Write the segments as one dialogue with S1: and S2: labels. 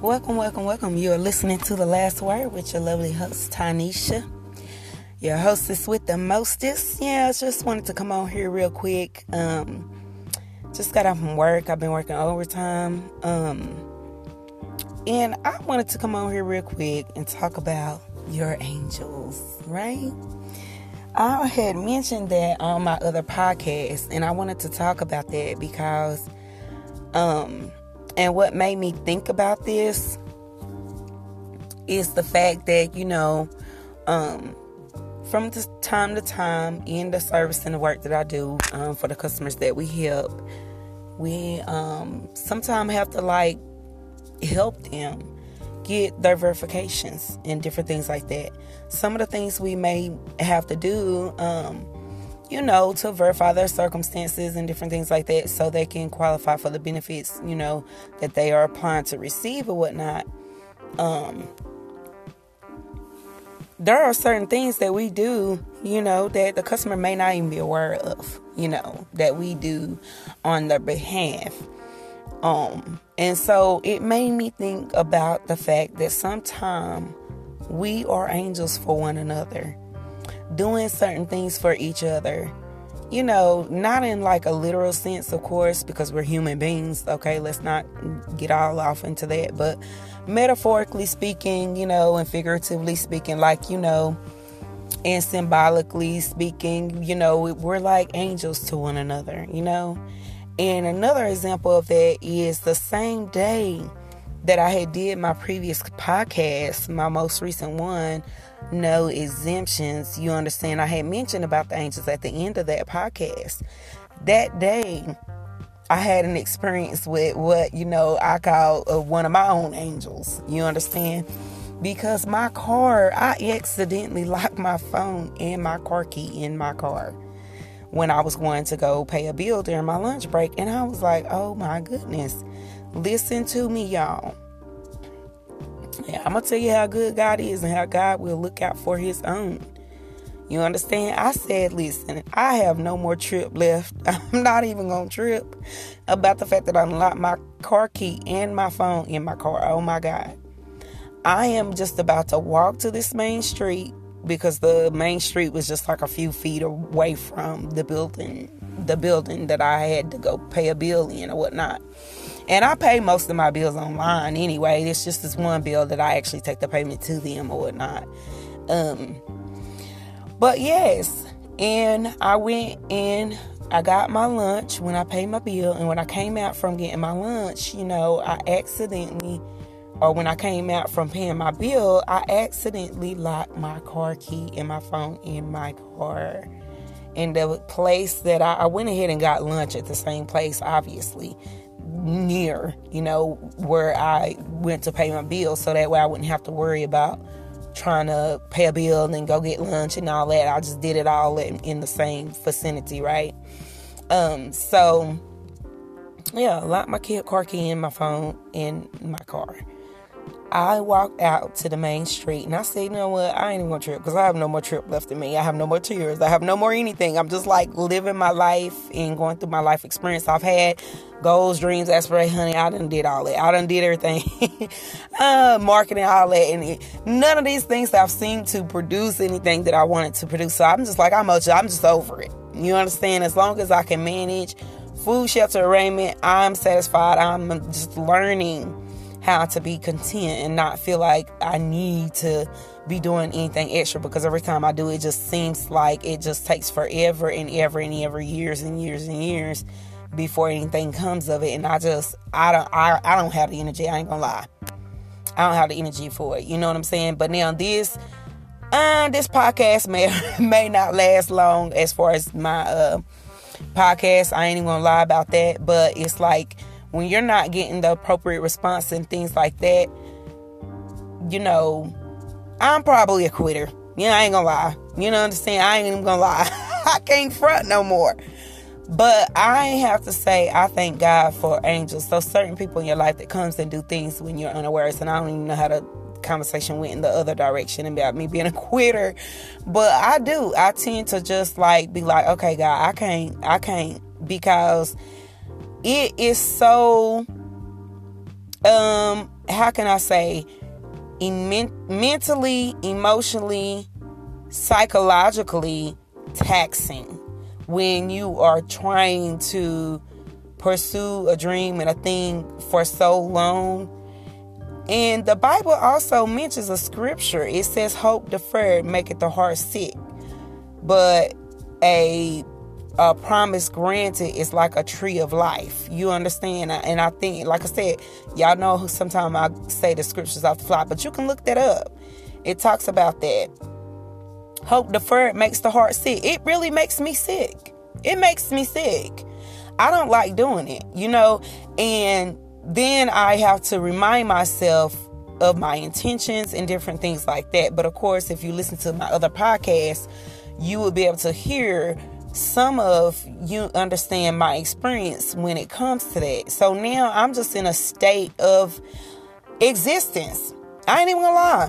S1: Welcome, welcome, welcome. You are listening to The Last Word with your lovely host, Tanisha. Your hostess with the mostest. Yeah, I just wanted to come on here real quick. Um, just got off from work. I've been working overtime. Um, and I wanted to come on here real quick and talk about your angels, right? I had mentioned that on my other podcast, and I wanted to talk about that because um and what made me think about this is the fact that, you know, um, from time to time in the service and the work that I do um, for the customers that we help, we um, sometimes have to like help them get their verifications and different things like that. Some of the things we may have to do, um, you know, to verify their circumstances and different things like that so they can qualify for the benefits, you know, that they are applying to receive or whatnot. Um, there are certain things that we do, you know, that the customer may not even be aware of, you know, that we do on their behalf. Um, and so it made me think about the fact that sometimes we are angels for one another doing certain things for each other. You know, not in like a literal sense, of course, because we're human beings. Okay, let's not get all off into that. But metaphorically speaking, you know, and figuratively speaking, like, you know, and symbolically speaking, you know, we're like angels to one another, you know. And another example of that is the same day that I had did my previous podcast, my most recent one, no exemptions. You understand? I had mentioned about the angels at the end of that podcast. That day, I had an experience with what, you know, I call uh, one of my own angels. You understand? Because my car, I accidentally locked my phone and my car key in my car when I was going to go pay a bill during my lunch break. And I was like, oh my goodness. Listen to me, y'all. I'm gonna tell you how good God is and how God will look out for his own. You understand? I said, listen, I have no more trip left. I'm not even gonna trip about the fact that I unlocked my car key and my phone in my car. Oh my God. I am just about to walk to this main street because the main street was just like a few feet away from the building the building that I had to go pay a bill in or whatnot. And I pay most of my bills online anyway. It's just this one bill that I actually take the payment to them or whatnot. Um, but yes, and I went and I got my lunch when I paid my bill. And when I came out from getting my lunch, you know, I accidentally, or when I came out from paying my bill, I accidentally locked my car key and my phone in my car. And the place that I, I went ahead and got lunch at the same place, obviously near, you know, where I went to pay my bill so that way I wouldn't have to worry about trying to pay a bill and then go get lunch and all that. I just did it all in, in the same vicinity, right? Um, so yeah, I locked my car key in my phone in my car. I walked out to the main street and I said, you know what? I ain't even gonna trip because I have no more trip left in me. I have no more tears. I have no more anything. I'm just like living my life and going through my life experience. I've had goals, dreams, aspirations, honey. I done did all that. I done did everything. uh, marketing, all that. And none of these things I've seen to produce anything that I wanted to produce. So I'm just like, I'm, I'm just over it. You understand? As long as I can manage food, shelter, arraignment, I'm satisfied. I'm just learning how to be content and not feel like I need to be doing anything extra because every time I do it just seems like it just takes forever and ever and ever years and years and years before anything comes of it. And I just I don't I, I don't have the energy I ain't gonna lie. I don't have the energy for it you know what I'm saying? But now this uh this podcast may may not last long as far as my uh podcast. I ain't even gonna lie about that but it's like when you're not getting the appropriate response and things like that, you know, I'm probably a quitter. Yeah, I ain't gonna lie. You know, understand? I ain't even gonna lie. I can't front no more. But I have to say, I thank God for angels. So certain people in your life that comes and do things when you're unaware. And I don't even know how the conversation went in the other direction about me being a quitter. But I do. I tend to just like be like, okay, God, I can't, I can't because it is so um how can I say mentally, emotionally, psychologically taxing when you are trying to pursue a dream and a thing for so long. And the Bible also mentions a scripture. It says, Hope deferred maketh the heart sick. But a a promise granted is like a tree of life. You understand? And I think, like I said, y'all know sometimes I say the scriptures off the fly, but you can look that up. It talks about that. Hope deferred makes the heart sick. It really makes me sick. It makes me sick. I don't like doing it, you know? And then I have to remind myself of my intentions and different things like that. But of course, if you listen to my other podcasts, you will be able to hear some of you understand my experience when it comes to that. So now I'm just in a state of existence. I ain't even gonna lie.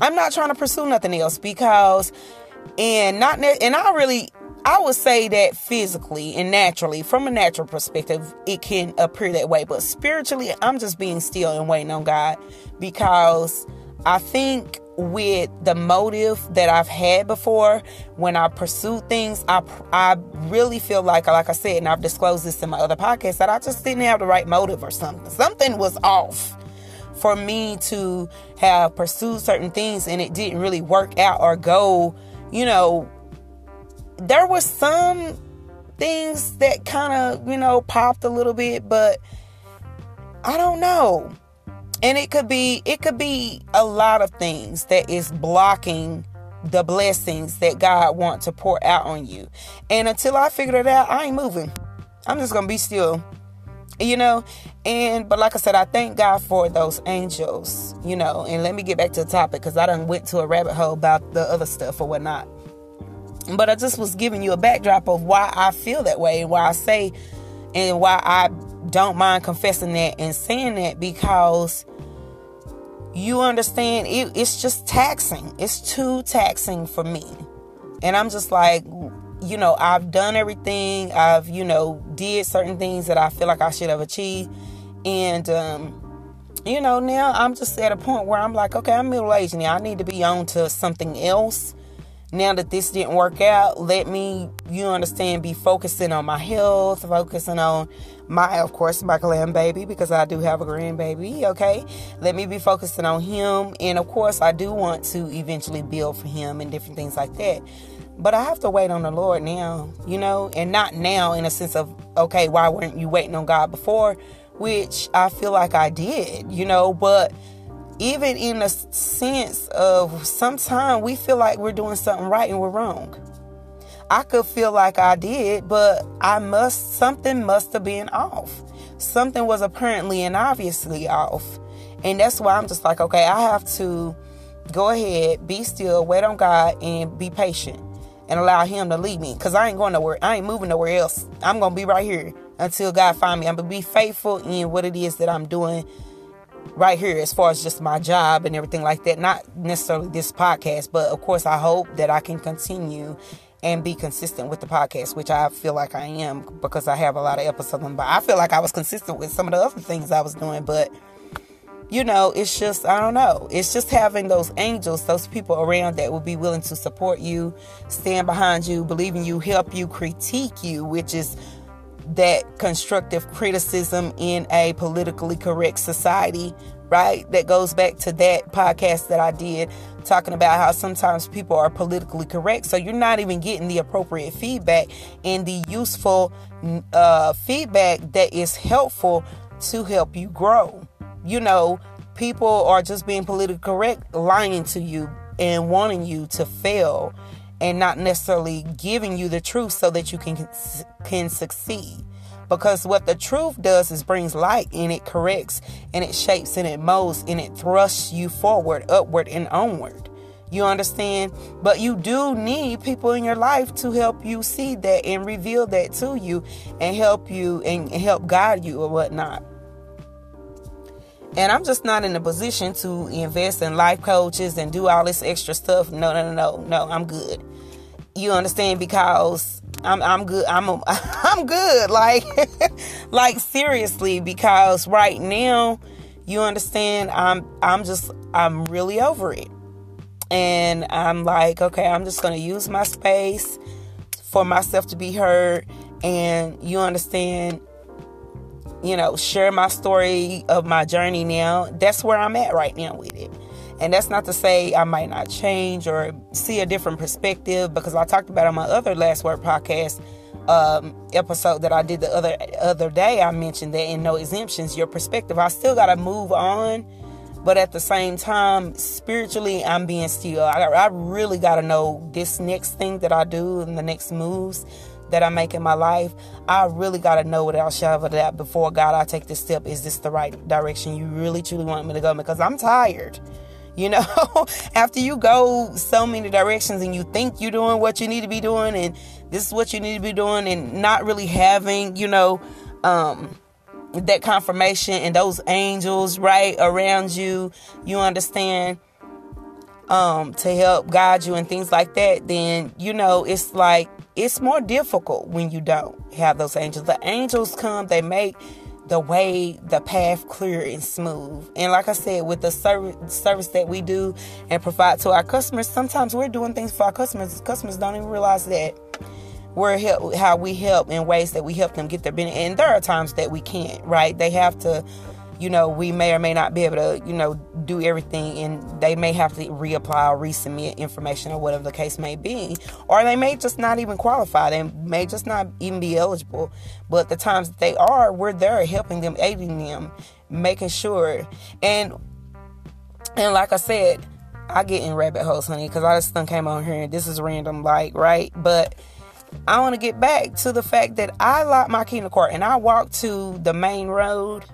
S1: I'm not trying to pursue nothing else because, and not, and I really, I would say that physically and naturally, from a natural perspective, it can appear that way. But spiritually, I'm just being still and waiting on God because I think with the motive that I've had before when I pursue things, I I really feel like, like I said, and I've disclosed this in my other podcast, that I just didn't have the right motive or something. Something was off for me to have pursued certain things and it didn't really work out or go, you know, there was some things that kind of, you know, popped a little bit, but I don't know and it could be it could be a lot of things that is blocking the blessings that God wants to pour out on you. And until I figure it out, I ain't moving. I'm just gonna be still. You know, and but like I said, I thank God for those angels, you know, and let me get back to the topic because I done went to a rabbit hole about the other stuff or whatnot. But I just was giving you a backdrop of why I feel that way and why I say and why I don't mind confessing that and saying that because you understand? It, it's just taxing. It's too taxing for me. And i'm just like you know i've done everything. I've you know did certain things that i feel like i should have achieved. And um you know now i'm just at a point where i'm like okay i'm middle-aged now. I need to be on to something else now that this didn't work out, let me, you understand, be focusing on my health, focusing on my, of course, my grandbaby, because I do have a grandbaby, okay? Let me be focusing on him. And of course, I do want to eventually build for him and different things like that. But I have to wait on the Lord now, you know, and not now in a sense of, okay, why weren't you waiting on God before? Which I feel like I did, you know, but even in a sense of sometimes we feel like we're doing something right and we're wrong. I could feel like I did, but I must, something must have been off. Something was apparently and obviously off. And that's why I'm just like, okay, I have to go ahead, be still, wait on God, and be patient and allow Him to lead me. Because I ain't going nowhere. I ain't moving nowhere else. I'm going to be right here until God find me. I'm going to be faithful in what it is that I'm doing right here as far as just my job and everything like that. Not necessarily this podcast, but of course, I hope that I can continue and be consistent with the podcast, which I feel like I am because I have a lot of episodes. But I feel like I was consistent with some of the other things I was doing, but you know, it's just, I don't know. It's just having those angels, those people around that will be willing to support you, stand behind you, believe in you, help you, critique you, which is that constructive criticism in a politically correct society, right? That goes back to that podcast that I did talking about how sometimes people are politically correct. So you're not even getting the appropriate feedback and the useful uh, feedback that is helpful to help you grow. You know, people are just being politically correct, lying to you and wanting you to fail and not necessarily giving you the truth so that you can can succeed because what the truth does is brings light and it corrects and it shapes and it molds and it thrusts you forward upward and onward you understand but you do need people in your life to help you see that and reveal that to you and help you and help guide you or whatnot and I'm just not in a position to invest in life coaches and do all this extra stuff. No, no, no, no, no. I'm good. You understand? Because I'm I'm good. I'm a, I'm good. Like like seriously, because right now, You understand? I'm I'm just I'm really over it. And I'm like, okay, I'm just to use my space for myself to be heard and you understand you know, share my story of my journey now. That's where I'm at right now with it. And that's not to say I might not change or see a different perspective because I talked about on my other Last Word podcast um, episode that I did the other other day. I mentioned that in No Exemptions, your perspective. I still got to move on, but at the same time, spiritually, I'm being still. I, I really got to know this next thing that I do and the next moves that I make in my life, I really got to know without shadow of doubt before God, I take this step. Is this the right direction you really truly want me to go? Because I'm tired. You know, after you go so many directions and you think you're doing what you need to be doing, and this is what you need to be doing, and not really having, you know, um, that confirmation and those angels right around you, you understand, um, to help guide you and things like that, then you know it's like it's more difficult when you don't have those angels. The angels come, they make the way, the path clear and smooth. And like I said, with the service service that we do and provide to our customers, sometimes we're doing things for our customers. Customers don't even realize that we're help how we help in ways that we help them get their benefit. And there are times that we can't, right? They have to you know, we may or may not be able to, you know, do everything and they may have to reapply or resubmit information or whatever the case may be. Or they may just not even qualify. They may just not even be eligible. But the times that they are, we're there helping them, aiding them, making sure. And and like I said, I get in rabbit holes, honey, because I just came on here and this is random, like, right? But I want to get back to the fact that I locked my key in the car and I walked to the main road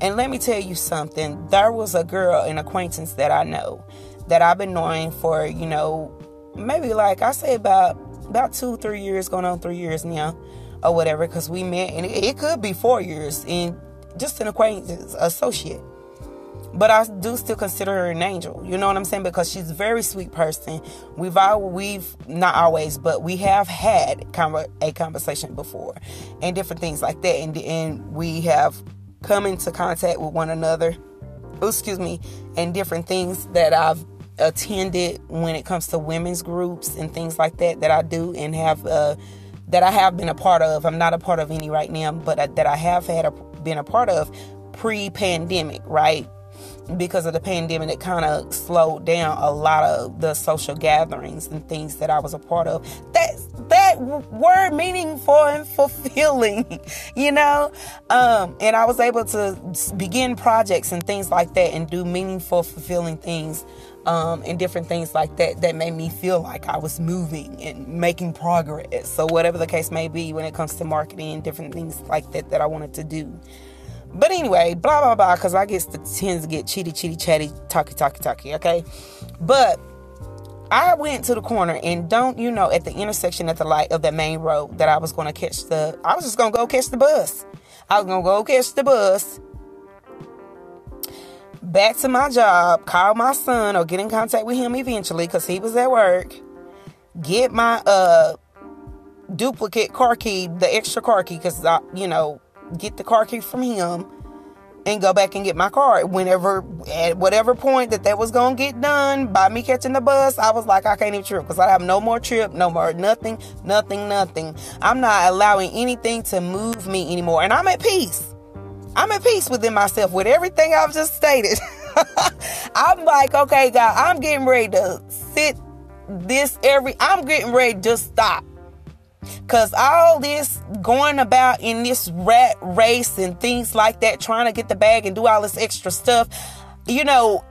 S1: and let me tell you something. There was a girl, an acquaintance that I know, that I've been knowing for, you know, maybe like I say about about two, three years, going on three years now, or whatever, because we met, and it, could be four years, and just an acquaintance, associate. But I do still consider her an angel. You know what I'm saying? Because she's a very sweet person. We've all, we've not always, but we have had a conversation before, and different things like that, and and we have come into contact with one another, excuse me, and different things that I've attended when it comes to women's groups and things like that that I do and have uh, that I have been a part of. I'm not a part of any right now, but I, that I have had a, been a part of pre-pandemic, right? because of the pandemic, it kind of slowed down a lot of the social gatherings and things that I was a part of. That that were meaningful and fulfilling, you know. Um, and I was able to begin projects and things like that, and do meaningful, fulfilling things. Um, and different things like that that made me feel like I was moving and making progress. So whatever the case may be when it comes to marketing and different things like that that I wanted to do. But anyway, blah blah blah, because I guess the tends to get cheaty, cheaty, chatty, talky, talky, talky. Okay, but I went to the corner and don't you know at the intersection at the light of the main road that I was going to catch the. I was just going to go catch the bus. I was going to go catch the bus. Back to my job, call my son or get in contact with him eventually because he was at work. Get my uh duplicate car key, the extra car key, because I, you know get the car key from him and go back and get my car. Whenever, at whatever point that that was gonna get done by me catching the bus, I was like, I can't even trip because I have no more trip, no more nothing, nothing, nothing. I'm not allowing anything to move me anymore, and I'm at peace. I'm at peace within myself with everything I've just stated. I'm like, okay, God, I'm getting ready to sit this every. I'm getting ready to just stop. Cause all this going about in this rat race and things like that, trying to get the bag and do all this extra stuff, you know,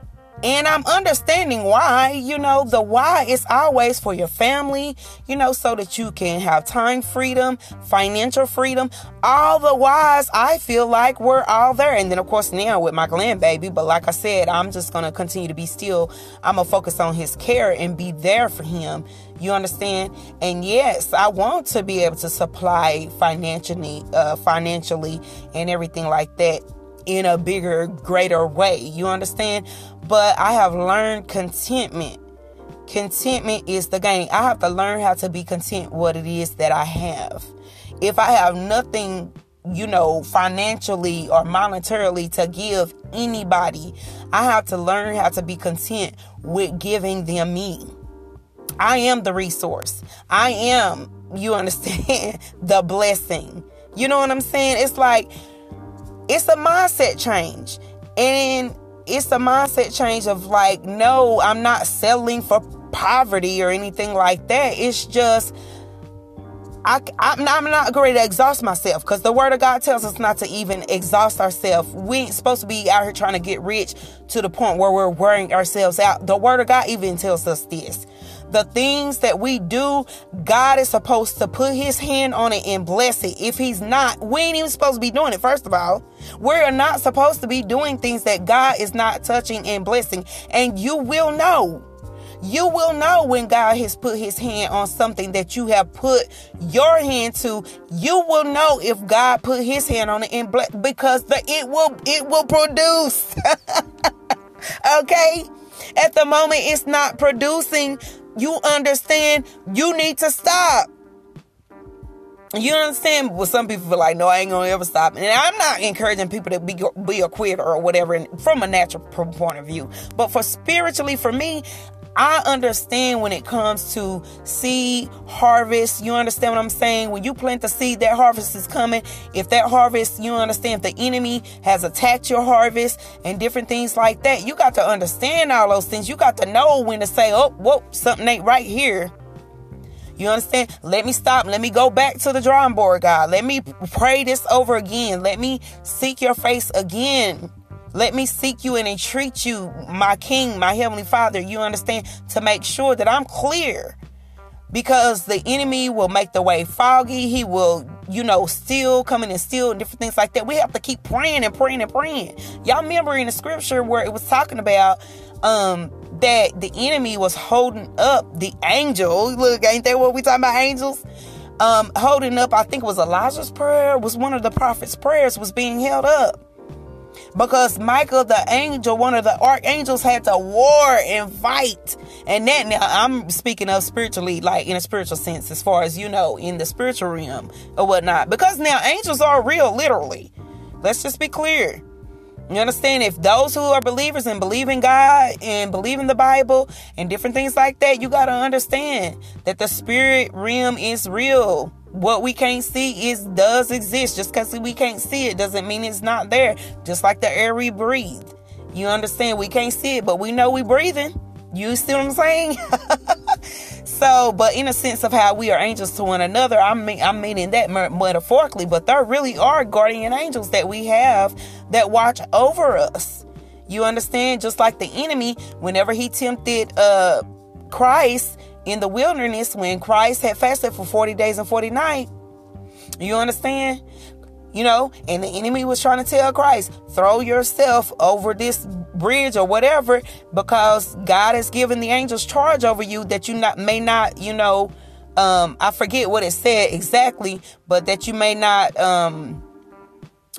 S1: and I'm understanding why, you know, the why is always for your family, you know, so that you can have time freedom, financial freedom. All the whys I feel like we're all there. And then, of course, now with my grandbaby, but like I said, I'm just going to continue to be still. I'm going to focus on his care and be there for him. You understand? And yes, I want to be able to supply financially, uh, financially and everything like that in a bigger, greater way. You understand? But I have learned contentment. Contentment is the game. I have to learn how to be content what it is that I have. If I have nothing you know, financially or monetarily to give anybody. I have to learn how to be content with giving them me. I am the resource. I am, you understand, the blessing. You know what I'm saying? It's like, it's a mindset change. And it's a mindset change of like, no, I'm not selling for poverty or anything like that. It's just, I, I'm, not, I'm not going to exhaust myself because the word of God tells us not to even exhaust ourselves. We ain't supposed to be out here trying to get rich to the point where we're wearing ourselves out. The word of God even tells us this the things that we do, God is supposed to put his hand on it and bless it. If he's not, we ain't even supposed to be doing it, first of all. We're not supposed to be doing things that God is not touching and blessing. And you will know. You will know when God has put his hand on something that you have put your hand to. You will know if God put his hand on it and bless because the, it will it will produce. okay? At the moment it's not producing, you understand you need to stop. You understand? Well, some people feel like, no, I ain't gonna ever stop. And I'm not encouraging people to be be a quitter or whatever from a natural point of view. But for spiritually, for me, I understand when it comes to seed harvest. You understand what I'm saying? When you plant the seed, that harvest is coming. If that harvest, you understand if the enemy has attacked your harvest and different things like that, you got to understand all those things. You got to know when to say, oh, whoa, something ain't right here. You understand? Let me stop. Let me go back to the drawing board, God. Let me pray this over again. Let me seek your face again. Let me seek you and entreat you, my King, my Heavenly Father, you understand, to make sure that I'm clear. Because the enemy will make the way foggy. He will, you know, steal, coming and steal, and different things like that. We have to keep praying and praying and praying. Y'all remember in the scripture where it was talking about um that the enemy was holding up the angel. Look, ain't that what we talking about angels? Um, holding up, I think it was Elijah's prayer, was one of the prophet's prayers was being held up because Michael the angel, one of the archangels, had to war and fight. And that now I'm speaking of spiritually, like in a spiritual sense, as far as you know, in the spiritual realm or whatnot. Because now angels are real, literally. Let's just be clear. You understand? If those who are believers and believe in God and believe in the Bible and different things like that, you got to understand that the spirit realm is real what we can't see is does exist. Just because we can't see it doesn't mean it's not there. Just like the air we breathe. You understand? We can't see it, but we know we're breathing. You see what I'm saying? so, but in a sense of how we are angels to one another, I'm mean, I'm meaning that metaphorically, but there really are guardian angels that we have that watch over us. You understand? Just like the enemy, whenever he tempted uh Christ, in the wilderness when Christ had fasted for 40 days and 40 nights. You understand? You know, and the enemy was trying to tell Christ, throw yourself over this bridge or whatever, because God has given the angels charge over you that you not may not, you know, um, I forget what it said exactly, but that you may not um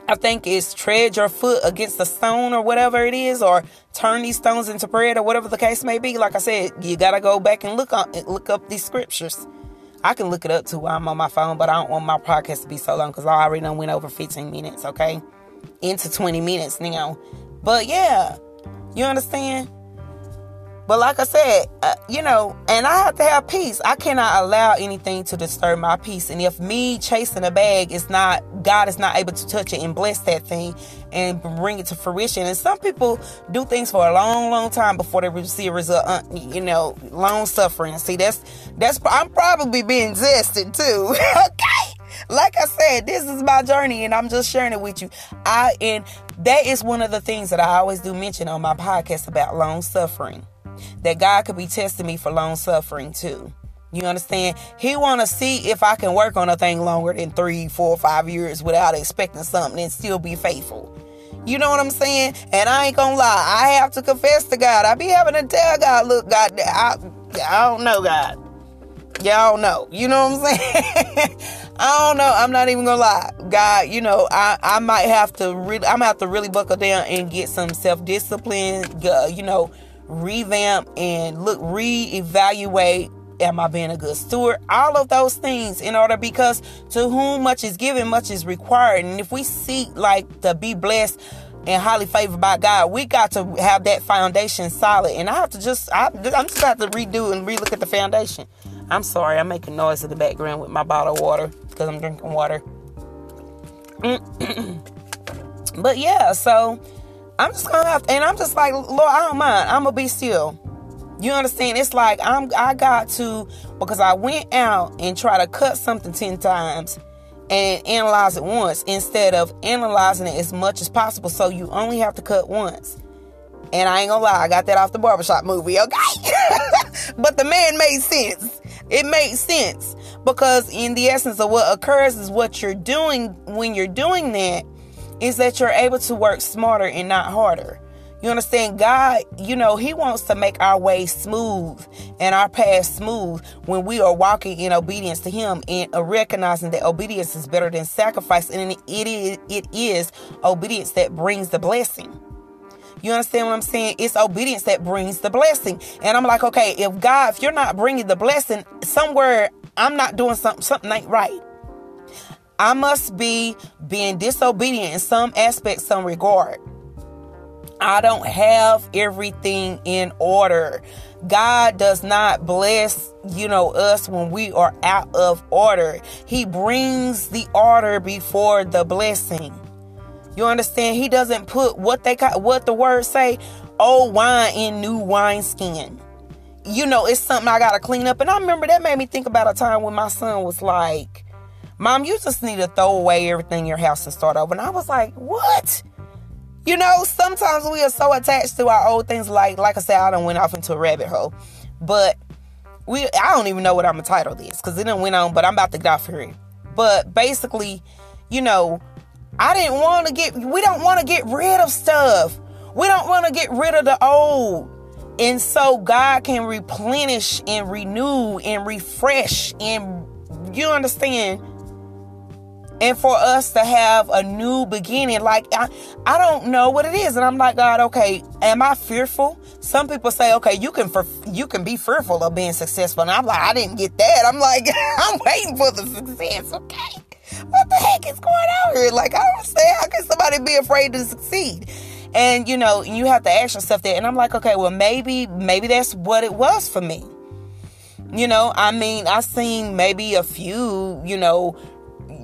S1: I think it's tread your foot against a stone or whatever it is, or turn these stones into bread or whatever the case may be. Like I said, you gotta go back and look on look up these scriptures. I can look it up too while I'm on my phone, but I don't want my podcast to be so long because I already done went over 15 minutes, okay? Into 20 minutes now. But yeah, you understand? But like I said, uh, you know, and I have to have peace. I cannot allow anything to disturb my peace. And if me chasing a bag is not, God is not able to touch it and bless that thing and bring it to fruition. And some people do things for a long, long time before they see a result. Uh, you know, long suffering. See, that's that's I'm probably being zested too. okay. Like I said, this is my journey and I'm just sharing it with you. I and that is one of the things that I always do mention on my podcast about long suffering that God could be testing me for long suffering too. You understand? He want to see if I can work on a thing longer than three, four, five years without expecting something and still be faithful. You know what I'm saying? And I ain't gonna lie, I have to confess to God. I be having to tell God, look, God, I, I don't know, God. Y'all know. You know what I'm saying? I don't know. I'm not even gonna lie. God, you know, I, I might have to really I'm have to really buckle down and get some self-discipline, uh, you know, revamp and look reevaluate Am I being a good steward? All of those things in order because to whom much is given, much is required. And if we seek like to be blessed and highly favored by God, we got to have that foundation solid. And I have to just, I, I'm just about to redo and relook at the foundation. I'm sorry, I'm making noise in the background with my bottle of water because I'm drinking water. but yeah, so I'm just gonna have and I'm just like, Lord, I don't mind. I'm gonna be still. You understand? It's like I'm I got to because I went out and try to cut something ten times and analyze it once instead of analyzing it as much as possible. So you only have to cut once. And I ain't gonna lie, I got that off the barbershop movie, okay? but the man made sense. It made sense because in the essence of what occurs is what you're doing when you're doing that is that you're able to work smarter and not harder. You understand? God, you know, He wants to make our way smooth and our path smooth when we are walking in obedience to Him and recognizing that obedience is better than sacrifice. And it is, it is obedience that brings the blessing. You understand what I'm saying? It's obedience that brings the blessing. And I'm like, okay, if God, if you're not bringing the blessing, somewhere I'm not doing something, something ain't right. I must be being disobedient in some aspect, some regard. I don't have everything in order. God does not bless, you know, us when we are out of order. He brings the order before the blessing. You understand? He doesn't put what they got, what the words say, old wine in new wineskin. You know, it's something I gotta clean up. And I remember that made me think about a time when my son was like, Mom, you just need to throw away everything in your house and start over. And I was like, What? You know, sometimes we are so attached to our old things. Like, like I said, I don't went off into a rabbit hole, but we, I don't even know what I'm gonna title this because it didn't went on. But I'm about to get off here. But basically, you know, I didn't want to get. We don't want to get rid of stuff. We don't want to get rid of the old. And so God can replenish and renew and refresh and you understand and for us to have a new beginning like I, I don't know what it is. And i'm like god okay am i fearful? Some people say okay you can for, you can be fearful of being successful. And i'm like i didn't get that. I'm like i'm waiting for the success okay? What the heck is going on here? Like i don't say how can somebody be afraid to succeed? And you know you have to ask yourself that. And i'm like okay well maybe maybe that's what it was for me. You know i mean i seen maybe a few you know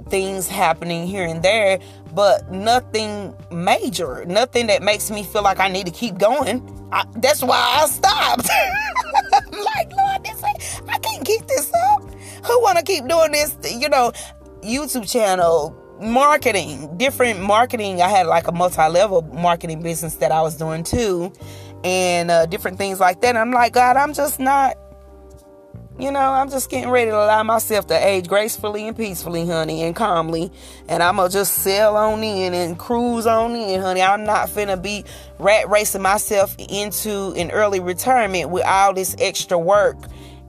S1: things happening here and there, but nothing major, nothing that makes me feel like I need to keep going. I, that's why I stopped. like, Lord, this I can't keep this up. Who want to keep doing this? You know, YouTube channel, marketing, different marketing. I had like a multi-level marketing business that I was doing too, and uh, different things like that. And I'm like, God, I'm just not you know, I'm just getting ready to allow myself to age gracefully and peacefully, honey, and calmly. And I'm going to just sail on in and cruise on in, honey. I'm not finna be rat racing myself into an early retirement with all this extra work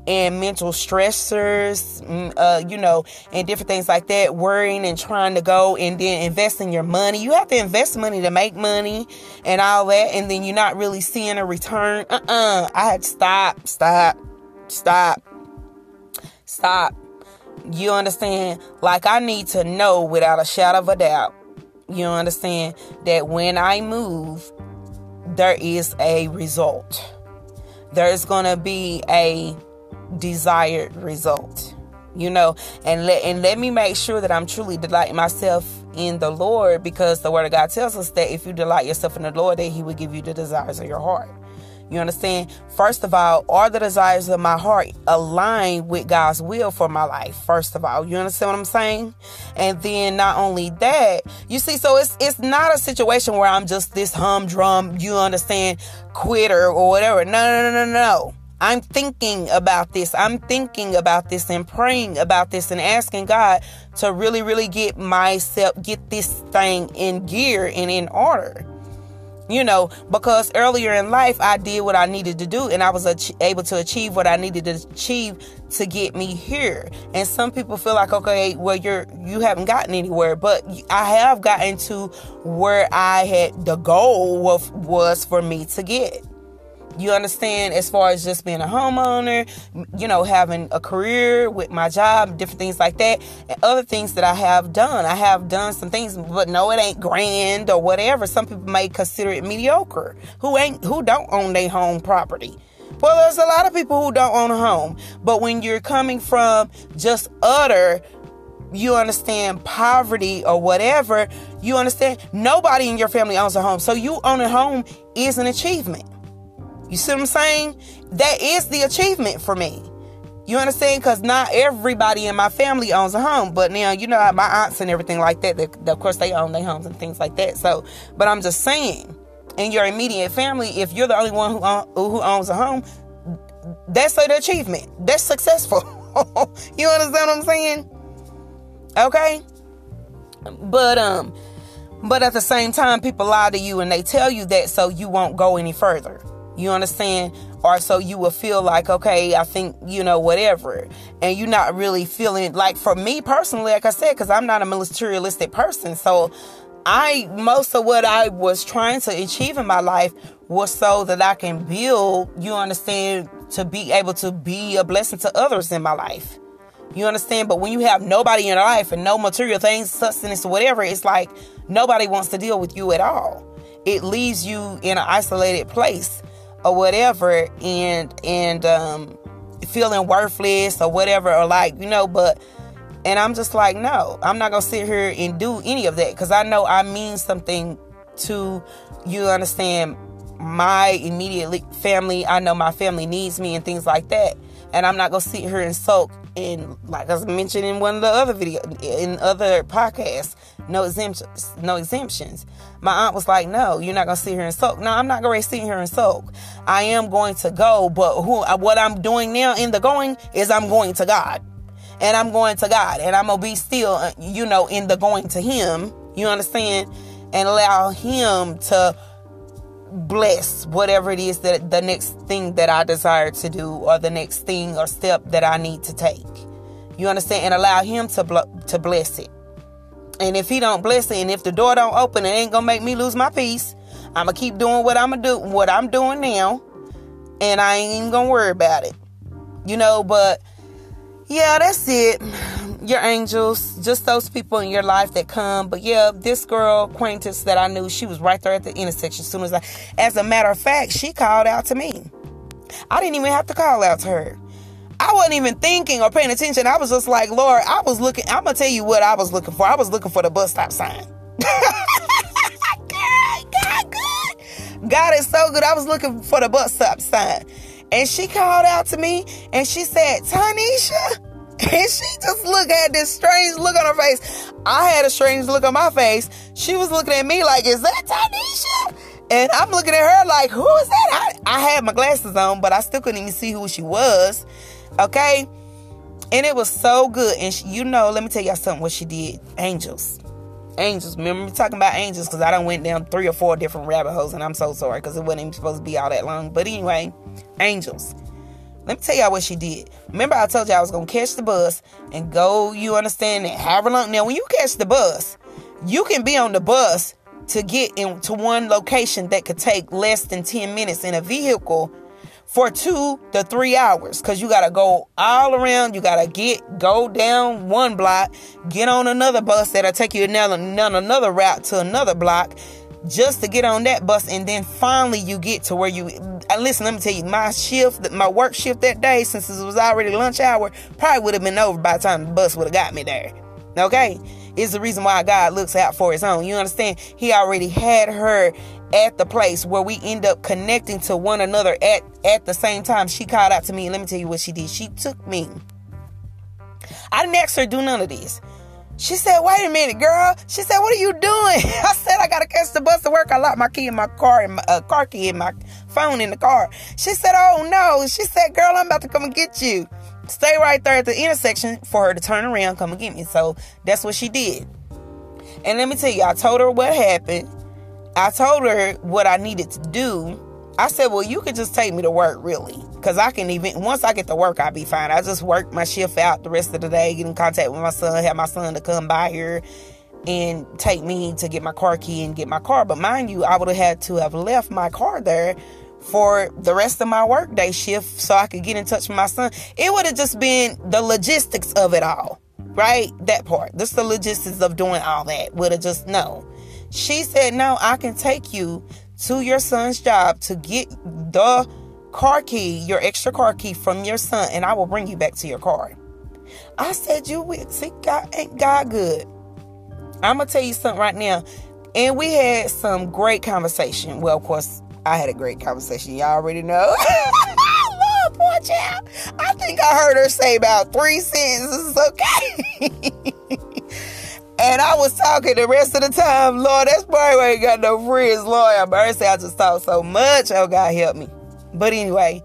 S1: and mental stressors, mm, uh, you know, and different things like that, worrying and trying to go and then investing your money. You have to invest money to make money and all that, and then you're not really seeing a return. Uh uh-uh. uh I had to stop, stop, stop. Stop. You understand? Like, I need to know without a shadow of a doubt, you understand, that when I move, there is a result. There's going to be a desired result. You know, and let and let me make sure that I'm truly delighting myself in the Lord because the word of God tells us that if you delight yourself in the Lord, that He will give you the desires of your heart. You understand? First of all, are the desires of my heart aligned with God's will for my life? First of all, you understand what I'm saying? And then not only that, you see, so it's it's not a situation where I'm just this humdrum, you understand, quitter or whatever. No, no, no, no, no. I'm thinking about this. I'm thinking about this and praying about this and asking God to really, really get myself, get this thing in gear and in order you know because earlier in life i did what i needed to do and i was ach- able to achieve what i needed to achieve to get me here. And some people feel like okay well you're you haven't gotten anywhere but i have gotten to where i had the goal of, was for me to get You understand, as far as just being a homeowner, you know, having a career with my job, different things like that, and other things that I have done. I have done some things, but no, it ain't grand or whatever. Some people may consider it mediocre. Who ain't who don't own their home property. Well, there's a lot of people who don't own a home, but when you're coming from just utter you understand poverty or whatever, you understand nobody in your family owns a home. So you own a home is an achievement. You see what I'm saying? That is the achievement for me. You understand? Because not everybody in my family owns a home, but now you know my aunts and everything like that. They, of course, they own their homes and things like that. So, but I'm just saying, in your immediate family, if you're the only one who who owns a home, that's an achievement. That's successful. you understand what I'm saying? Okay. But um, but at the same time, people lie to you and they tell you that so you won't go any further. You understand? Or so you will feel like, okay, I think, you know, whatever. And you're not really feeling like for me personally, like I said, because I'm not a materialistic person. So I, most of what I was trying to achieve in my life was so that I can build, you understand, to be able to be a blessing to others in my life. You understand? But when you have nobody in your life and no material things, sustenance, or whatever, it's like nobody wants to deal with you at all. It leaves you in an isolated place or whatever and and um feeling worthless or whatever or like you know but and i'm just like no i'm not gonna sit here and do any of that because i know i mean something to you understand my immediate family i know my family needs me and things like that and i'm not gonna sit here and soak and like I mentioned in one of the other video in other podcasts, no exemptions, no exemptions. My aunt was like, "No, you're not gonna sit here and sulk." No, I'm not gonna sit here and sulk. I am going to go, but who? What I'm doing now in the going is I'm going to God, and I'm going to God, and I'm gonna be still, uh, you know, in the going to Him. You understand, and allow Him to bless whatever it is that the next thing that I desire to do or the next thing or step that I need to take. You understand? And allow him to bl- to bless it. And if he don't bless it and if the door don't open, it ain't to make me lose my peace. I'm going to keep doing what I'm going to do what I'm doing now and I ain't even to worry about it. You know, but yeah, that's it your angels, just those people in your life that come. But yeah, this girl acquaintance that I knew, she was right there at the intersection. As soon as I, as a matter of fact, she called out to me. I didn't even have to call out to her. I wasn't even thinking or paying attention. I was just like, Lord, I was looking. I'm gonna tell you what I was looking for. I was looking for the bus stop sign. God, God, good. God is so good. I was looking for the bus stop sign. And she called out to me and she said, Tanisha, and she just looked at this strange look on her face. I had a strange look on my face. She was looking at me like, is that Tanisha? And I'm looking at her like, who is that? I, I had my glasses on, but I still couldn't even see who she was. Okay. And it was so good. And she, you know, let me tell y'all something what she did. Angels. Angels. Remember me talking about angels because I done went down three or four different rabbit holes and I'm so sorry because it wasn't even supposed to be all that long. But anyway, angels. Let me tell y'all what she did. Remember, I told y'all I was gonna catch the bus and go. You understand? And however long. Now, when you catch the bus, you can be on the bus to get into one location that could take less than ten minutes in a vehicle for two to three hours because you got to go all around. You got to get go down one block, get on another bus that'll take you another another route to another block just to get on that bus and then finally you get to where you uh, listen let me tell you my shift my work shift that day since it was already lunch hour probably would have been over by the time the bus would have got me there okay is the reason why god looks out for his own you understand he already had her at the place where we end up connecting to one another at at the same time she called out to me and let me tell you what she did she took me i didn't ask her to do none of this she said, wait a minute, girl. She said, what are you doing? I said, I got to catch the bus to work. I locked my key in my car, and my uh, car key in my phone in the car. She said, oh no. She said, girl, I'm about to come and get you. Stay right there at the intersection for her to turn around, come and get me. So that's what she did. And let me tell you, I told her what happened. I told her what I needed to do. I said, well, you could just take me to work, really. Because I can even, once I get to work, I'll be fine. I just work my shift out the rest of the day, get in contact with my son, have my son to come by here and take me to get my car key and get my car. But mind you, I would have had to have left my car there for the rest of my workday shift so I could get in touch with my son. It would have just been the logistics of it all, right? That part. This the logistics of doing all that. Would have just no. She said, No, I can take you to your son's job to get the car key, your extra car key from your son, and I will bring you back to your car. I said, You will see God ain't God good. I'm gonna tell you something right now. And we had some great conversation. Well, of course, I had a great conversation. Y'all already know. Lord, poor. I think I heard her say about three sentences. Okay. and I was talking the rest of the time. Lord, that's probably why I ain't got no friends. Lord, have mercy. I just talk so much. Oh, God, help me. But anyway,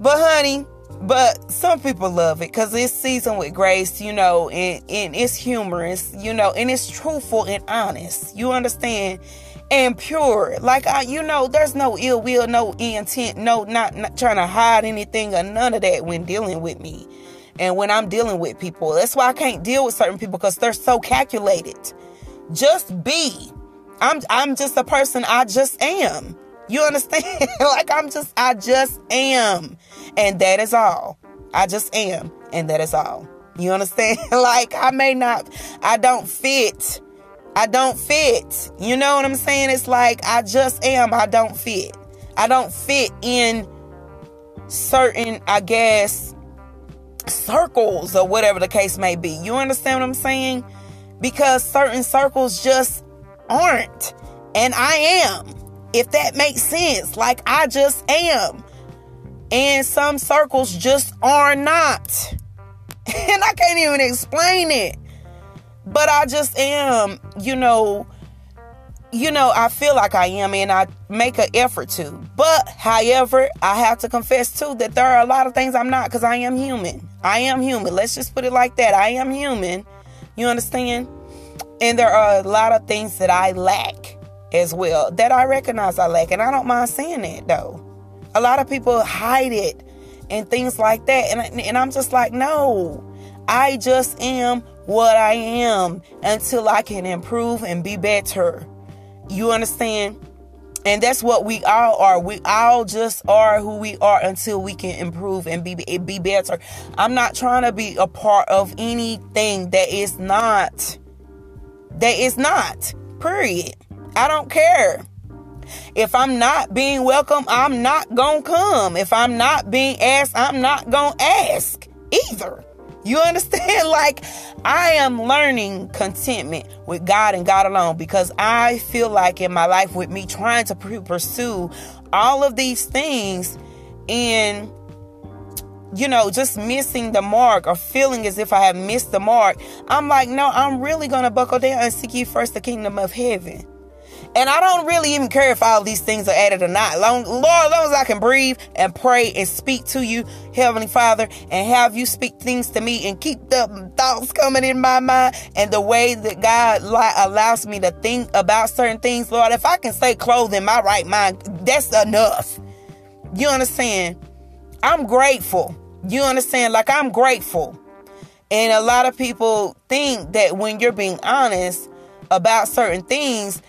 S1: but honey, but some people love it because it's seasoned with grace, you know, and, and it's humorous, you know, and it's truthful and honest. You understand? And pure. Like I, you know, there's no ill will, no intent, no not, not trying to hide anything or none of that when dealing with me. And when I'm dealing with people. That's why I can't deal with certain people because they're so calculated. Just be. I'm I'm just a person I just am. You understand? like I'm just, I just am. And that is all. I just am. And that is all. You understand? like I may not, I don't fit. I don't fit. You know what I'm saying? It's like I just am. I don't fit. I don't fit in certain, I guess, circles or whatever the case may be. You understand what I'm saying? Because certain circles just aren't. And I am. If that makes sense. Like I just am. And some circles just are not. And I can't even explain it. But I just am, you know, you know, I feel like I am and I make an effort to. But however, I have to confess too that there are a lot of things I'm not because I am human. I am human. Let's just put it like that. I am human. You understand? And there are a lot of things that I lack as well that I recognize I lack. And I don't mind saying that though. A lot of people hide it and things like that. And, and I'm just like, no, I just am what I am until I can improve and be better. You understand? And that's what we all are. We all just are who we are until we can improve and be be better. I'm not trying to be a part of anything that is not that is not. Period. I don't care. If I'm not being welcome, I'm not going to come. If I'm not being asked, I'm not going to ask either. You understand? Like, I am learning contentment with God and God alone because I feel like in my life, with me trying to pursue all of these things and you know, just missing the mark or feeling as if I have missed the mark, I'm like, no, I'm really going to buckle down and seek ye first the kingdom of heaven. And I don't really even care if all these things are added or not. Long, Lord, as long as I can breathe and pray and speak to you, Heavenly Father, and have you speak things to me and keep the thoughts coming in my mind and the way that God allows me to think about certain things, Lord, if I can stay clothed in my right mind, that's enough. You understand? I'm grateful. You understand? Like I'm grateful. And a lot of people think that when you're being honest about certain things,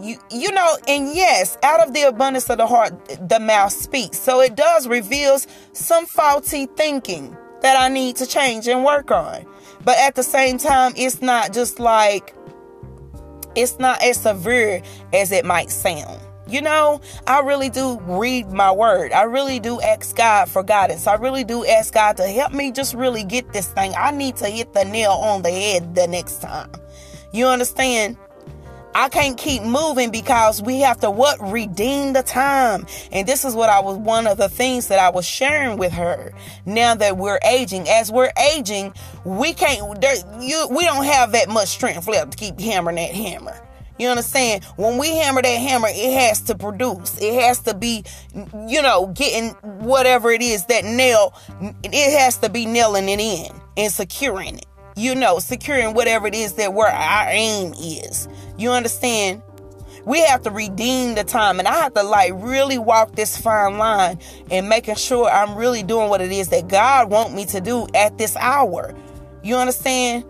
S1: you you know and yes out of the abundance of the heart the mouth speaks so it does reveals some faulty thinking that i need to change and work on but at the same time it's not just like it's not as severe as it might sound you know, I really do read my word. I really do ask God for guidance. I really do ask God to help me just really get this thing. I need to hit the nail on the head the next time. You understand? I can't keep moving because we have to what redeem the time. And this is what I was one of the things that I was sharing with her. Now that we're aging, as we're aging, we can't there you we don't have that much strength left to keep hammering that hammer. You understand? When we hammer that hammer, it has to produce. It has to be, you know, getting whatever it is that nail, it has to be nailing it in and securing it you know, securing whatever it is that where our aim is. You understand? We have to redeem the time, and I have to like really walk this fine line and making sure I'm really doing what it is that God want me to do at this hour. You understand?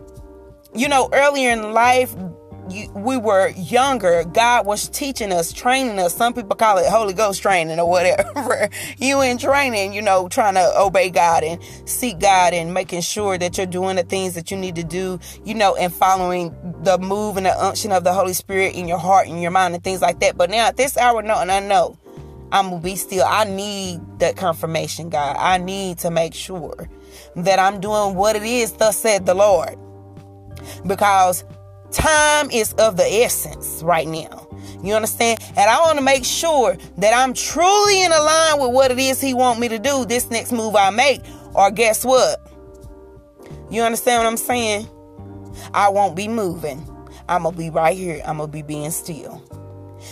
S1: You know, earlier in life, we were younger, God was teaching us, training us. Some people call it Holy Ghost training or whatever. you in training, you know, trying to obey God and seek God and making sure that you're doing the things that you need to do, you know, and following the move and the unction of the Holy Spirit in your heart and your mind and things like that. But now at this hour, no, and I know I'm gonna be still. I need that confirmation, God. I need to make sure that I'm doing what it is, thus said the Lord. Because time is of the essence right now. You understand? And I want to make sure that I'm truly in line with what it is He want me to do this next move I make. Or guess what? You understand what I'm saying? I won't be moving. I'm going to be right here. I'm going to be being still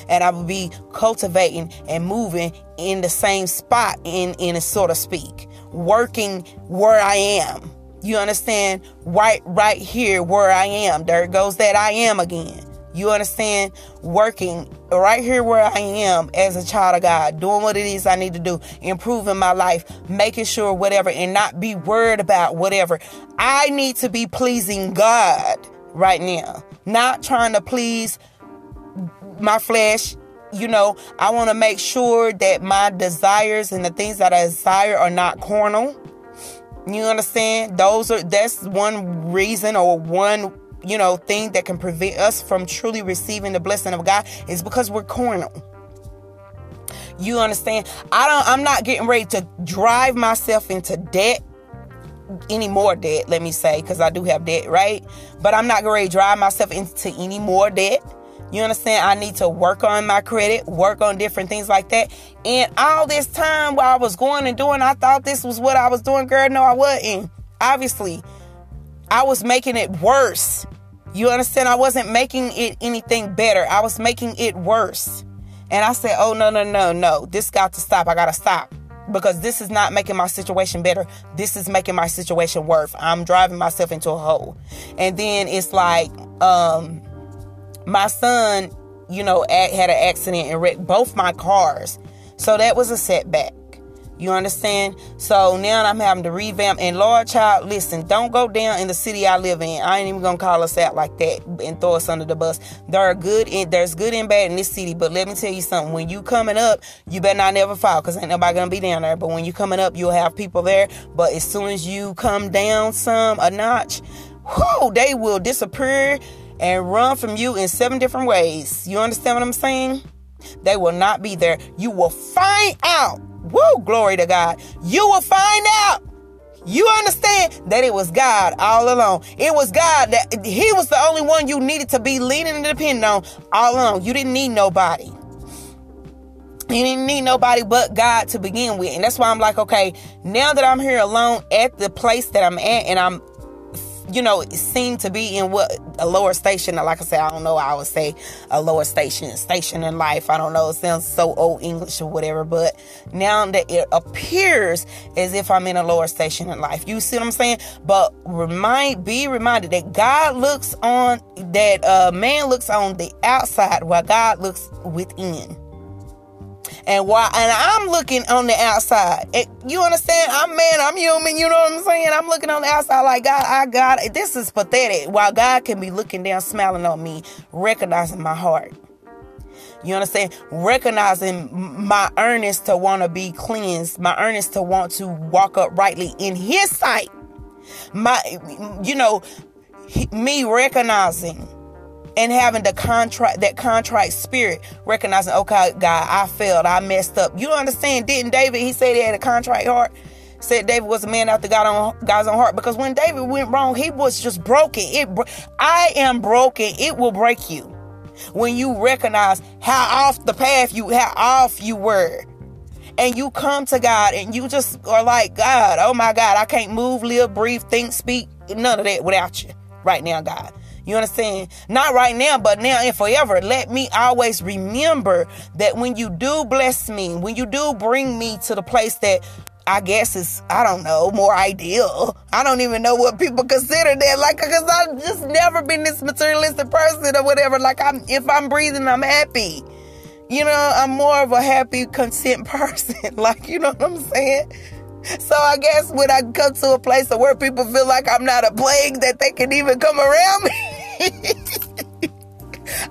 S1: and I will be cultivating and moving in the same spot in in a so to speak, working where I am. You understand? Right right here where I am. There goes that I am again. You understand? Working right here where I am as a child of God, doing what it is I need to do, improving my life, making sure whatever, and not be worried about whatever. I need to be pleasing God right now, not trying to please my flesh you know i want to make sure that my desires and the things that i desire are not carnal you understand? Those are that's one reason or one you know thing that can prevent us from truly receiving the blessing of god is because we're carnal. You understand? I don't i'm not getting ready to drive myself into debt any more debt let me say because i do have debt right? But i'm not going to drive myself into any more debt you understand? I need to work on my credit, work on different things like that. And all this time while I was going and doing, I thought this was what I was doing, girl. No, I wasn't. Obviously, I was making it worse. You understand? I wasn't making it anything better. I was making it worse. And I said, oh, no, no, no, no. This got to stop. I got to stop because this is not making my situation better. This is making my situation worse. I'm driving myself into a hole. And then it's like, um, my son, you know, had an accident and wrecked both my cars. So that was a setback. You understand? So now I'm having to revamp. And Lord, child, listen, don't go down in the city I live in. I ain't even gonna call us out like that and throw us under the bus. There are good, in, there's good and bad in this city. But let me tell you something. When you coming up, you better not never fall, cause ain't nobody gonna be down there. But when you coming up, you'll have people there. But as soon as you come down some a notch, whoo, they will disappear and run from you in seven different ways. You understand what I'm saying? They will not be there. You will find out. Woo, glory to God. You will find out. You understand that it was God all along. It was God that He was the only one you needed to be leaning and depending on all along. You didn't need nobody. You didn't need nobody but God to begin with. And that's why I'm like, okay, now that I'm here alone at the place that I'm at and I'm you know, seem to be in what a lower station. Like I said, I don't know. I would say a lower station, station in life. I don't know. It sounds so old English or whatever. But now that it appears as if I'm in a lower station in life, you see what I'm saying? But remind, be reminded that God looks on that uh, man looks on the outside while God looks within and why and I'm looking on the outside. It, you understand? I'm man, I'm human, you know what I'm saying? I'm looking on the outside like God, I got it. This is pathetic. While God can be looking down, smiling on me, recognizing my heart. You understand? Recognizing my earnest to want to be cleansed, my earnest to want to walk uprightly in his sight. My you know, me recognizing and having the contrite that contrite spirit recognizing okay god i failed i messed up. You understand. Didn't david he said he had a contrite heart? Said david was a man after god on god's own heart. Because when david went wrong he was just broken. It i am broken. It will break you. When you recognize how off the path you how off you were. And you come to God and you just are like, God, oh my God, I can't move, live, breathe, think, speak, none of that without you right now, God. You understand? Not right now, but now and forever. Let me always remember that when you do bless me, when you do bring me to the place that I guess is I don't know more ideal. I don't even know what people consider that like because I've just never been this materialistic person or whatever. Like I'm if I'm breathing, I'm happy. You know, I'm more of a happy, content person. like you know what I'm saying. So I guess when I come to a place where people feel like I'm not a plague, that they can even come around me.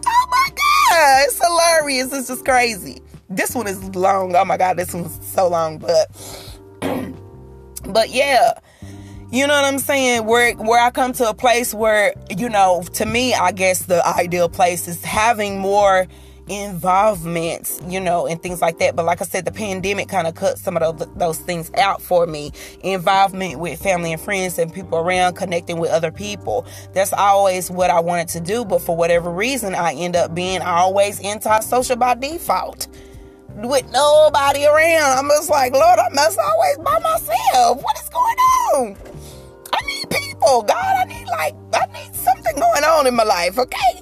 S1: oh my God. It's hilarious. It's just crazy. This one is long. Oh my God. This one's so long. But, but yeah. You know what I'm saying? Where where I come to a place where, you know, to me, I guess the ideal place is having more involvement, you know, and things like that. But like I said, the pandemic kind of cut some of those, those things out for me. Involvement with family and friends and people around, connecting with other people. That's always what I wanted to do. But for whatever reason, I end up being always antisocial by default. With nobody around. I'm just like, Lord, I must always by myself. What is going on? I need people. God, I need like, I need something going on in my life, okay?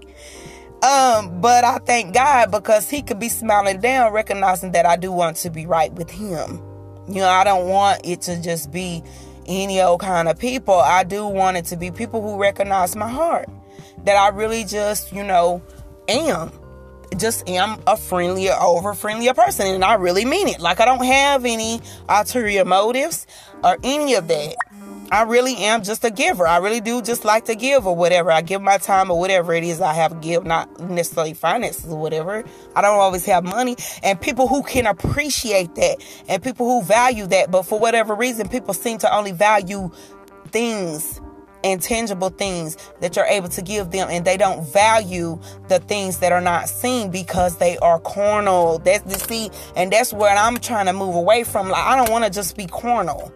S1: Um, but I thank God because He could be smiling down, recognizing that I do want to be right with Him. You know, I don't want it to just be any old kind of people. I do want it to be people who recognize my heart. That I really just, you know, am. Just am a friendlier, over friendlier person. And I really mean it. Like I don't have any ulterior motives or any of that. I really am just a giver. I really do just like to give or whatever. I give my time or whatever it is I have give, not necessarily finances or whatever. I don't always have money. And people who can appreciate that and people who value that, but for whatever reason, people seem to only value things intangible things that you're able to give them and they don't value the things that are not seen because they are carnal that's the see and that's where i'm trying to move away from like i don't want to just be carnal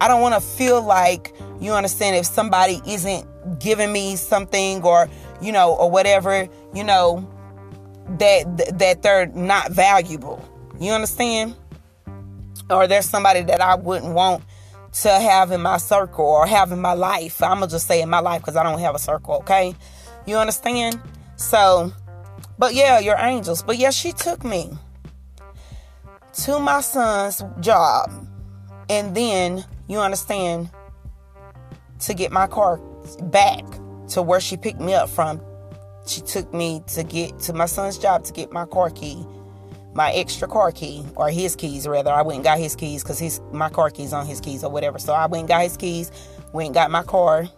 S1: I don't want to feel like you understand if somebody isn't giving me something or you know or whatever you know that that they're not valuable. You understand? Or there's somebody that I wouldn't want to have in my circle or have in my life. I'm gonna just say in my life because I don't have a circle. Okay, you understand? So, but yeah, you're angels. But yeah, she took me to my son's job, and then you understand, to get my car back to where she picked me up from. She took me to get to my son's job to get my car key, my extra car key, or his keys rather. I went and got his keys because his my car keys on his keys or whatever. So I went and got his keys, went and got my car,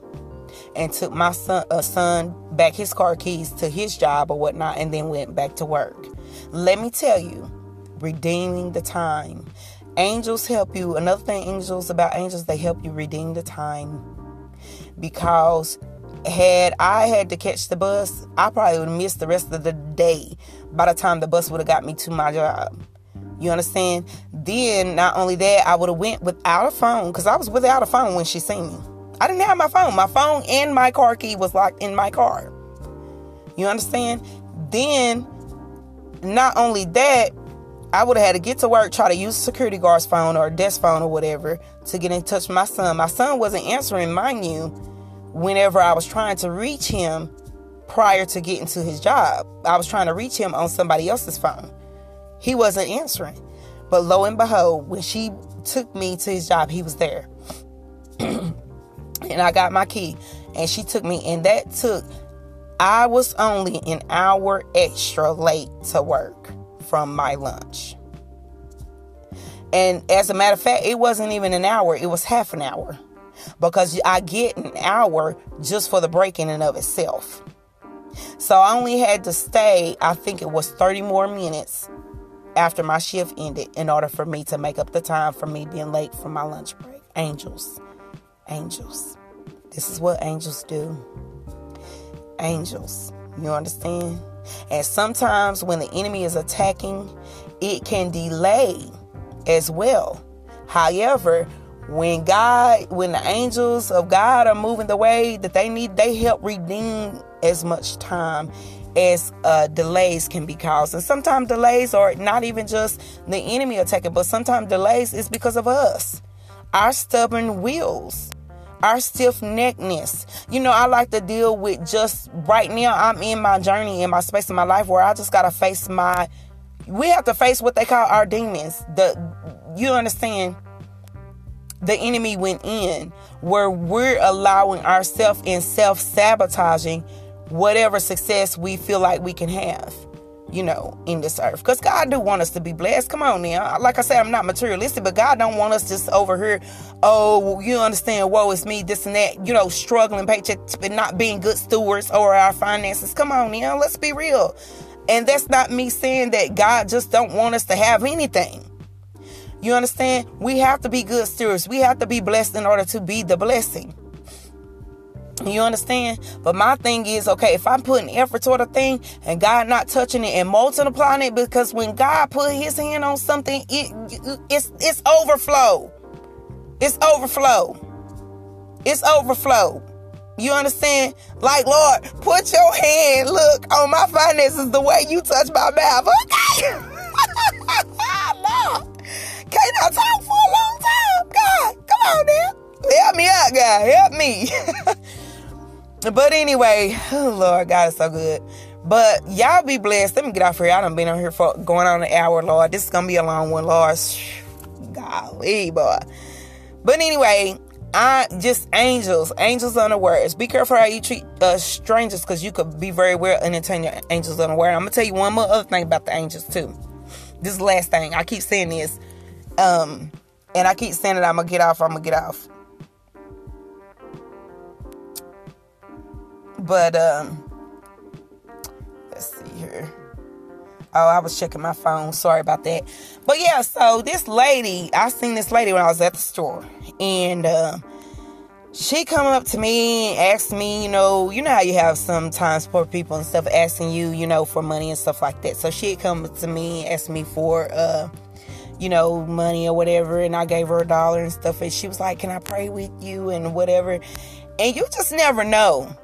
S1: and took my son, uh, son back his car keys to his job or whatnot, and then went back to work. Let me tell you, redeeming the time Angels help you. Another thing, angels about angels, they help you redeem the time. Because had I had to catch the bus, I probably would have missed the rest of the day by the time the bus would have got me to my job. You understand? Then not only that, I would have went without a phone because I was without a phone when she seen me. I didn't have my phone. My phone and my car key was locked in my car. You understand? Then not only that, I would have had to get to work, try to use a security guard's phone or desk phone or whatever to get in touch with my son. My son wasn't answering, mind you, whenever I was trying to reach him prior to getting to his job. I was trying to reach him on somebody else's phone. He wasn't answering. But lo and behold, when she took me to his job, he was there. and I got my key. And she took me, and that took, I was only an hour extra late to work from my lunch. And as a matter of fact, it wasn't even an hour, it was half an hour. Because I get an hour just for the break in and of itself. So I only had to stay, I think it was 30 more minutes after my shift ended in order for me to make up the time for me being late for my lunch break. Angels. Angels. This is what angels do. Angels. You understand? And sometimes when the enemy is attacking, it can delay as well. However, when God, when the angels of God are moving the way that they need, they help redeem as much time as uh, delays can be caused. And sometimes delays are not even just the enemy attacking, but sometimes delays is because of us, our stubborn wills our stiff neckness. You know, I like to deal with just right now. I'm in my journey, in my space in my life where I just gotta face my. We have to face what they call our demons. The you understand? The enemy went in where we're allowing ourselves in self sabotaging whatever success we feel like we can have you know, in this earth. Because God do want us to be blessed. Come on now. Like I said, I'm not materialistic, but God don't want us just over here, oh, you understand, woe is me, this and that, you know, struggling paycheck, but not being good stewards over our finances. Come on now, let's be real. And that's not me saying that God just don't want us to have anything. You understand? We have to be good stewards. We have to be blessed in order to be the blessing. You understand? But my thing is, okay, if I'm putting effort toward a thing and God not touching it and multiplying it, because when God put his hand on something, it it's it's overflow. It's overflow. It's overflow. You understand? Like, Lord, put your hand, look, on my finances the way you touch my mouth. Okay. Lord. Can't I talk for a long time? God, come on now. Help me out, God. Help me. But anyway, oh Lord, God is so good. But y'all be blessed. Let me get off here. I done been on here for going on an hour, Lord. This is gonna be a long one, Lord. Golly, boy. But anyway, I just angels, angels unawares. Be careful how you treat uh, strangers, because you could be very well entertain your angels unaware. I'm gonna tell you one more other thing about the angels too. This last thing. I keep saying this, um, and I keep saying that I'm gonna get off. I'm gonna get off. But um let's see here. Oh, I was checking my phone. Sorry about that. But yeah, so this lady, I seen this lady when I was at the store. And uh, she come up to me and asked me, you know, you know how you have sometimes poor people and stuff asking you, you know, for money and stuff like that. So she had come to me and asked me for uh you know, money or whatever, and I gave her a dollar and stuff, and she was like, Can I pray with you and whatever? And you just never know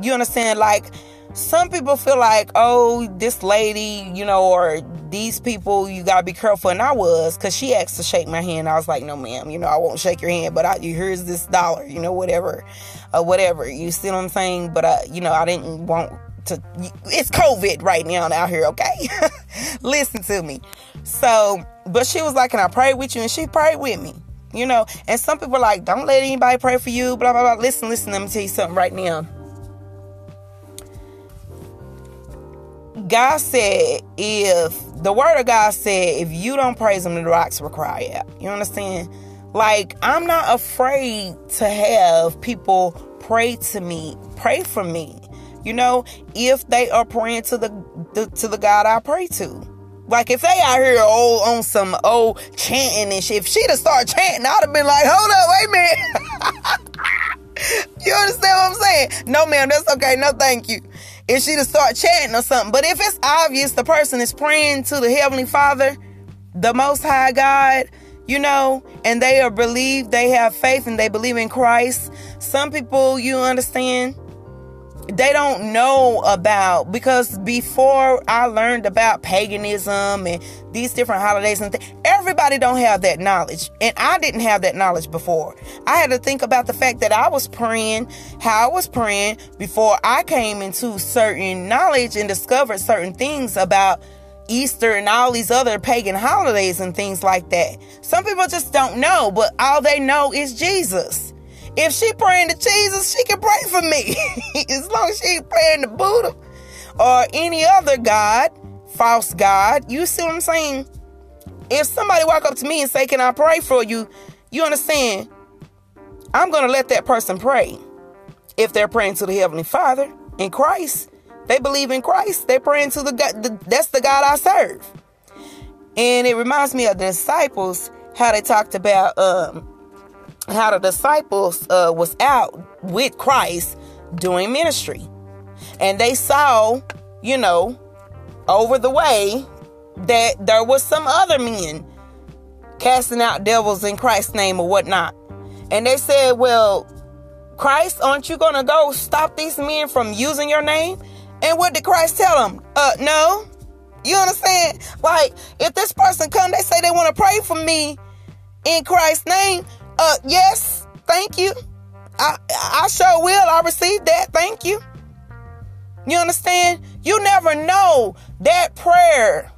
S1: you understand? Like, some people feel like, oh, this lady, you know, or these people, you gotta be careful. And I was, cause she asked to shake my hand. I was like, no, ma'am, you know, I won't shake your hand, but I, here's this dollar, you know, whatever, uh, whatever. You see what I'm saying? But, uh, you know, I didn't want to, it's COVID right now out here, okay? Listen to me. So, but she was like, can I pray with you? And she prayed with me, you know, and some people like, don't let anybody pray for you, blah, blah, blah. Listen, listen, let me tell you something right now God said, if the word of God said, if you don't praise him, the rocks will cry out. You understand? Like, I'm not afraid to have people pray to me, pray for me. You know, if they are praying to the, the to the God I pray to. Like if they out here old on some old chanting and shit, if she'd have started chanting, I'd have been like, hold up, wait a minute. you understand what I'm saying? No, ma'am, that's okay. No, thank you if she to start chanting or something. But if it's obvious the person is praying to the Heavenly Father, the Most High God, you know, and they are believed, they have faith and they believe in Christ. Some people, you understand, they don't know about because before I learned about paganism and these different holidays and things, everybody don't have that knowledge. And I didn't have that knowledge before. I had to think about the fact that I was praying, how I was praying before I came into certain knowledge and discovered certain things about Easter and all these other pagan holidays and things like that. Some people just don't know, but all they know is Jesus. If she praying to Jesus, she can pray for me. as long as she ain't praying to Buddha or any other God, false God. You see what I'm saying? If somebody walk up to me and say, Can I pray for you? You understand? I'm gonna let that person pray. If they're praying to the Heavenly Father in Christ, they believe in Christ. They're praying to the God. The, that's the God I serve. And it reminds me of the disciples how they talked about um, how the disciples uh, was out with Christ doing ministry. And they saw, you know, over the way that there was some other men casting out devils in Christ's name or whatnot. And they said, Well, Christ, aren't you gonna go stop these men from using your name? And what did Christ tell them? Uh no. You understand? Like, if this person come, they say they want to pray for me in Christ's name. Uh, yes, thank you. I I sure will. I received that. Thank you. You understand? You never know that prayer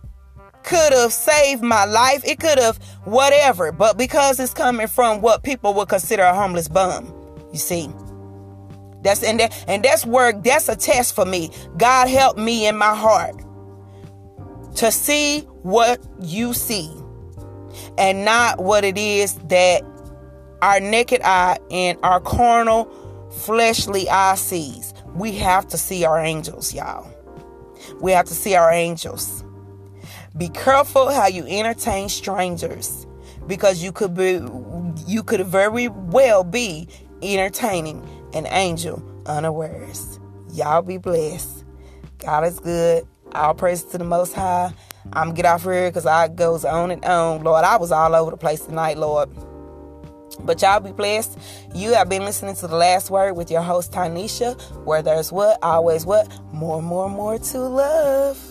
S1: could have saved my life. It could have whatever, but because it's coming from what people would consider a homeless bum, you see. That's and that, and that's where that's a test for me. God help me in my heart to see what you see and not what it is that our naked eye and our carnal, fleshly eye sees. We have to see our angels, y'all. We have to see our angels. Be careful how you entertain strangers because you could be you could very well be entertaining an angel unawares. Y'all be blessed. God is good. All praise to the most high. I'm get off here because I goes on and on. Lord, I was all over the place tonight, Lord. But y'all be blessed. You have been listening to the last word with your host Tanisha, where there's what, always what, more, more, more to love.